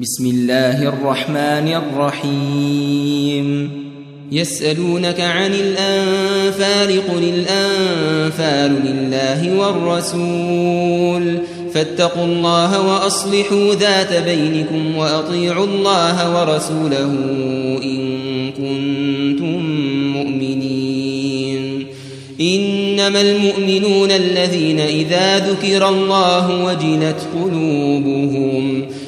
بسم الله الرحمن الرحيم يسألونك عن الأنفال قل الأنفال لله والرسول فاتقوا الله وأصلحوا ذات بينكم وأطيعوا الله ورسوله إن كنتم مؤمنين إنما المؤمنون الذين إذا ذكر الله وجلت قلوبهم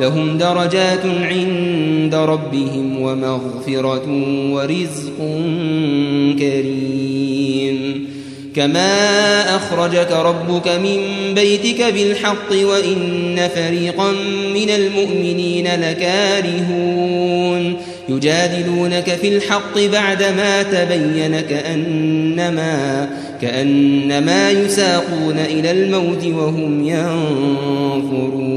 لهم درجات عند ربهم ومغفرة ورزق كريم. كما أخرجك ربك من بيتك بالحق وإن فريقا من المؤمنين لكارهون. يجادلونك في الحق بعدما تبين كأنما كأنما يساقون إلى الموت وهم ينظرون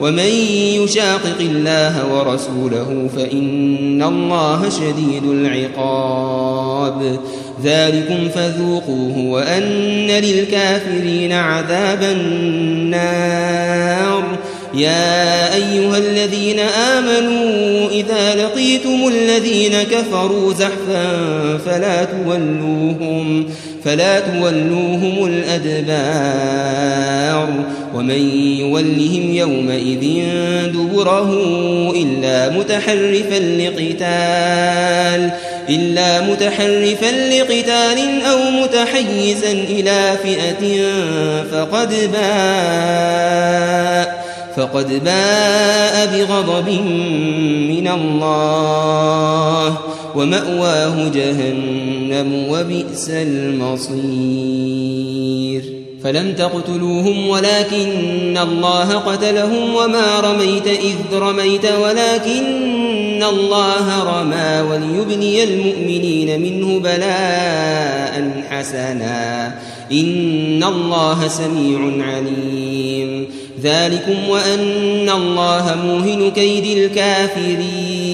ومن يشاقق الله ورسوله فإن الله شديد العقاب. ذلكم فذوقوه وأن للكافرين عذاب النار. يا أيها الذين آمنوا إذا لقيتم الذين كفروا زحفا فلا تولوهم فلا تولوهم الأدبار ومن يولهم يومئذ دبره إلا متحرفا لقتال إلا متحرفا لقتال أو متحيزا إلى فئة فقد باء فقد باء بغضب من الله. ومأواه جهنم وبئس المصير. فلم تقتلوهم ولكن الله قتلهم وما رميت إذ رميت ولكن الله رمى وليبني المؤمنين منه بلاء حسنا. إن الله سميع عليم. ذلكم وأن الله موهن كيد الكافرين.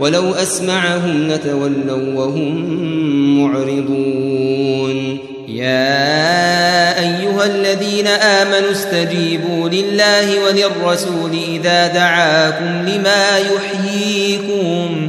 ولو أسمعهم لتولوا وهم معرضون. يا أيها الذين آمنوا استجيبوا لله وللرسول إذا دعاكم لما يحييكم.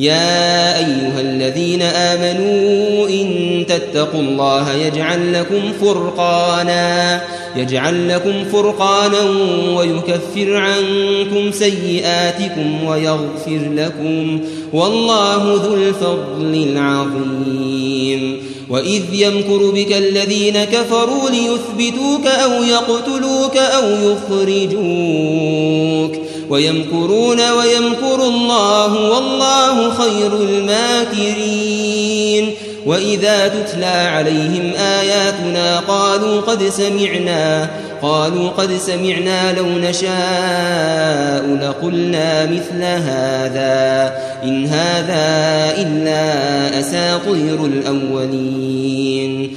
يا أيها الذين آمنوا إن تتقوا الله يجعل لكم فرقانا يجعل لكم فرقانا ويكفر عنكم سيئاتكم ويغفر لكم والله ذو الفضل العظيم. وإذ يمكر بك الذين كفروا ليثبتوك أو يقتلوك أو يخرجوك ويمكرون ويمكر الله والله خير الماكرين. وإذا تتلى عليهم آياتنا قالوا قد سمعنا قالوا قد سمعنا لو نشاء لقلنا مثل هذا. إن هذا إلا أساطير الأولين.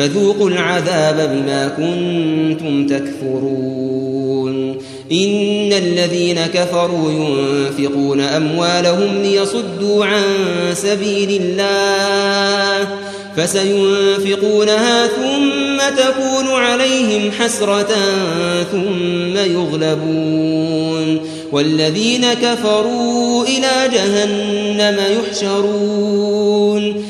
فذوقوا العذاب بما كنتم تكفرون. إن الذين كفروا ينفقون أموالهم ليصدوا عن سبيل الله فسينفقونها ثم تكون عليهم حسرة ثم يغلبون. والذين كفروا إلى جهنم يحشرون.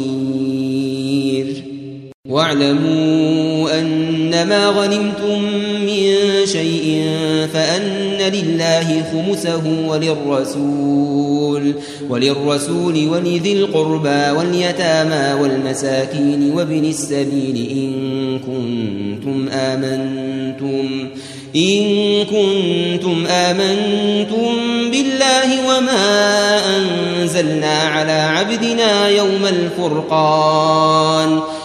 واعلموا أنما غنمتم من شيء فأن لله خمسه وللرسول وللرسول ولذي القربى واليتامى والمساكين وابن السبيل إن كنتم آمنتم إن كنتم آمنتم بالله وما أنزلنا على عبدنا يوم الفرقان.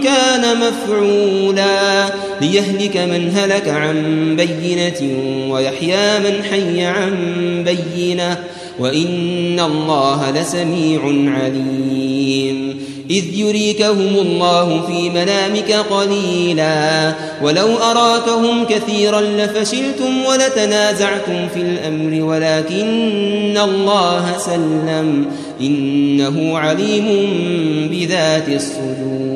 كان مفعولا ليهلك من هلك عن بينة ويحيى من حي عن بينة وإن الله لسميع عليم إذ يريكهم الله في منامك قليلا ولو أراكهم كثيرا لفشلتم ولتنازعتم في الأمر ولكن الله سلم إنه عليم بذات الصدور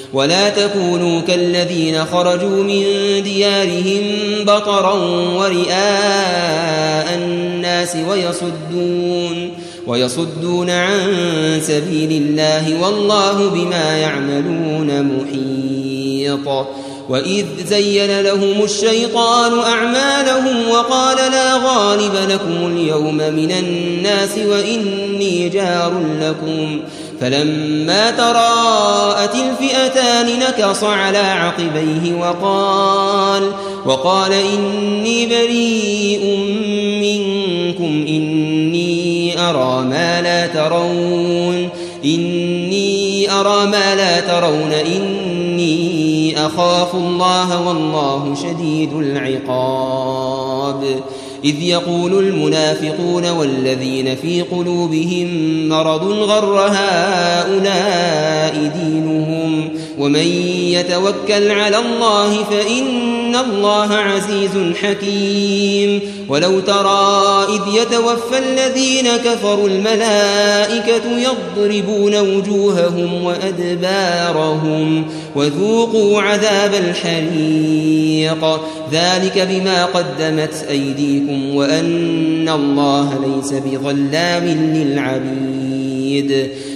ولا تكونوا كالذين خرجوا من ديارهم بطرا ورئاء الناس ويصدون ويصدون عن سبيل الله والله بما يعملون محيط. وإذ زين لهم الشيطان أعمالهم وقال لا غالب لكم اليوم من الناس وإني جار لكم. فلما تراءت الفئتان نكص على عقبيه وقال وقال إني بريء منكم إني أرى ما لا ترون إني أرى ما لا ترون إني أخاف الله والله شديد العقاب. إذ يقول المنافقون والذين في قلوبهم مرض غر هؤلاء دينهم ومن يتوكل على الله فإن الله عزيز حكيم. ولو ترى إذ يتوفى الذين كفروا الملائكة يضربون وجوههم وأدبارهم وذوقوا عذاب الحريق. ذلك بما قدمت أيديكم وأن الله ليس بظلام للعبيد.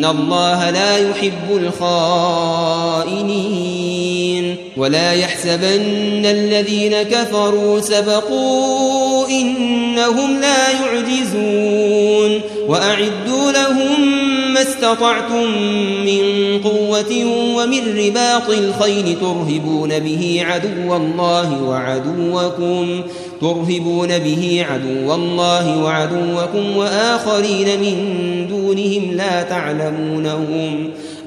إن الله لا يحب الخائنين ولا يحسبن الذين كفروا سبقوا إنهم لا يعجزون وأعدوا لهم ما استطعتم من قوة ومن رباط الخيل ترهبون به عدو الله وعدوكم ترهبون به عدو الله وعدوكم وآخرين من دونهم لا تعلمونهم.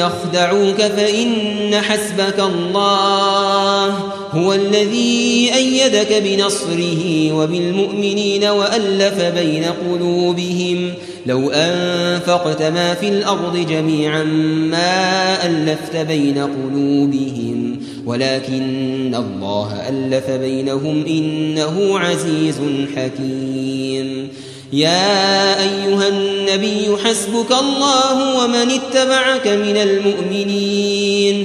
يخدعوك فإن حسبك الله هو الذي أيدك بنصره وبالمؤمنين وألف بين قلوبهم لو أنفقت ما في الأرض جميعا ما ألفت بين قلوبهم ولكن الله ألف بينهم إنه عزيز حكيم يا أيها النبي حسبك الله ومن اتبعك من المؤمنين.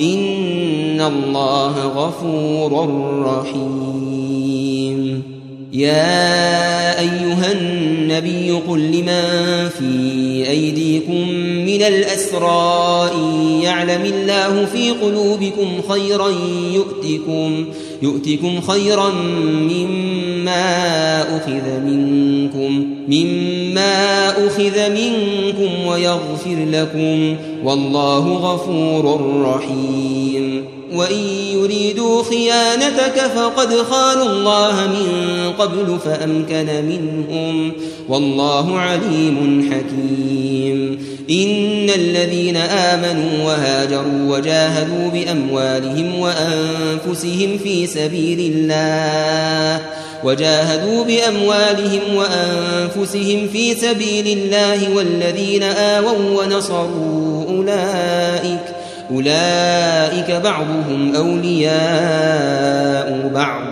إن الله غفور رحيم. يا أيها النبي قل لمن في أيديكم من الأسرى يعلم الله في قلوبكم خيرا يؤتكم يؤتكم خيرا مما أخذ منكم مما أخذ منكم ويغفر لكم والله غفور رحيم. وإن يريدوا خيانتك فقد خانوا الله من قبل فأمكن منهم والله عليم حكيم. إن الذين آمنوا وهاجروا وجاهدوا بأموالهم وأنفسهم في سبيل الله وجاهدوا بأموالهم وأنفسهم في سبيل الله والذين آووا ونصروا أولئك أولئك بعضهم أولياء بعض.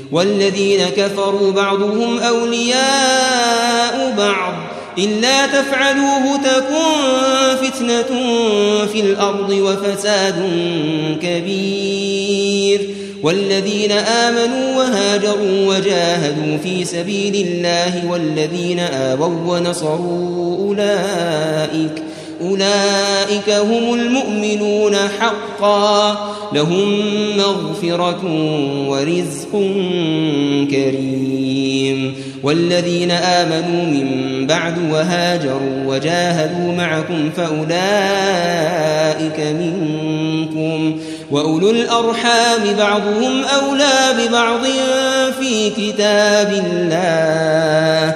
والذين كفروا بعضهم أولياء بعض. إلا تفعلوه تكن فتنة في الأرض وفساد كبير. والذين آمنوا وهاجروا وجاهدوا في سبيل الله والذين آووا ونصروا أولئك أولئك هم المؤمنون حقا. لهم مغفرة ورزق كريم. والذين آمنوا من بعد وهاجروا وجاهدوا معكم فأولئك منكم. وأولو الأرحام بعضهم أولى ببعض في كتاب الله.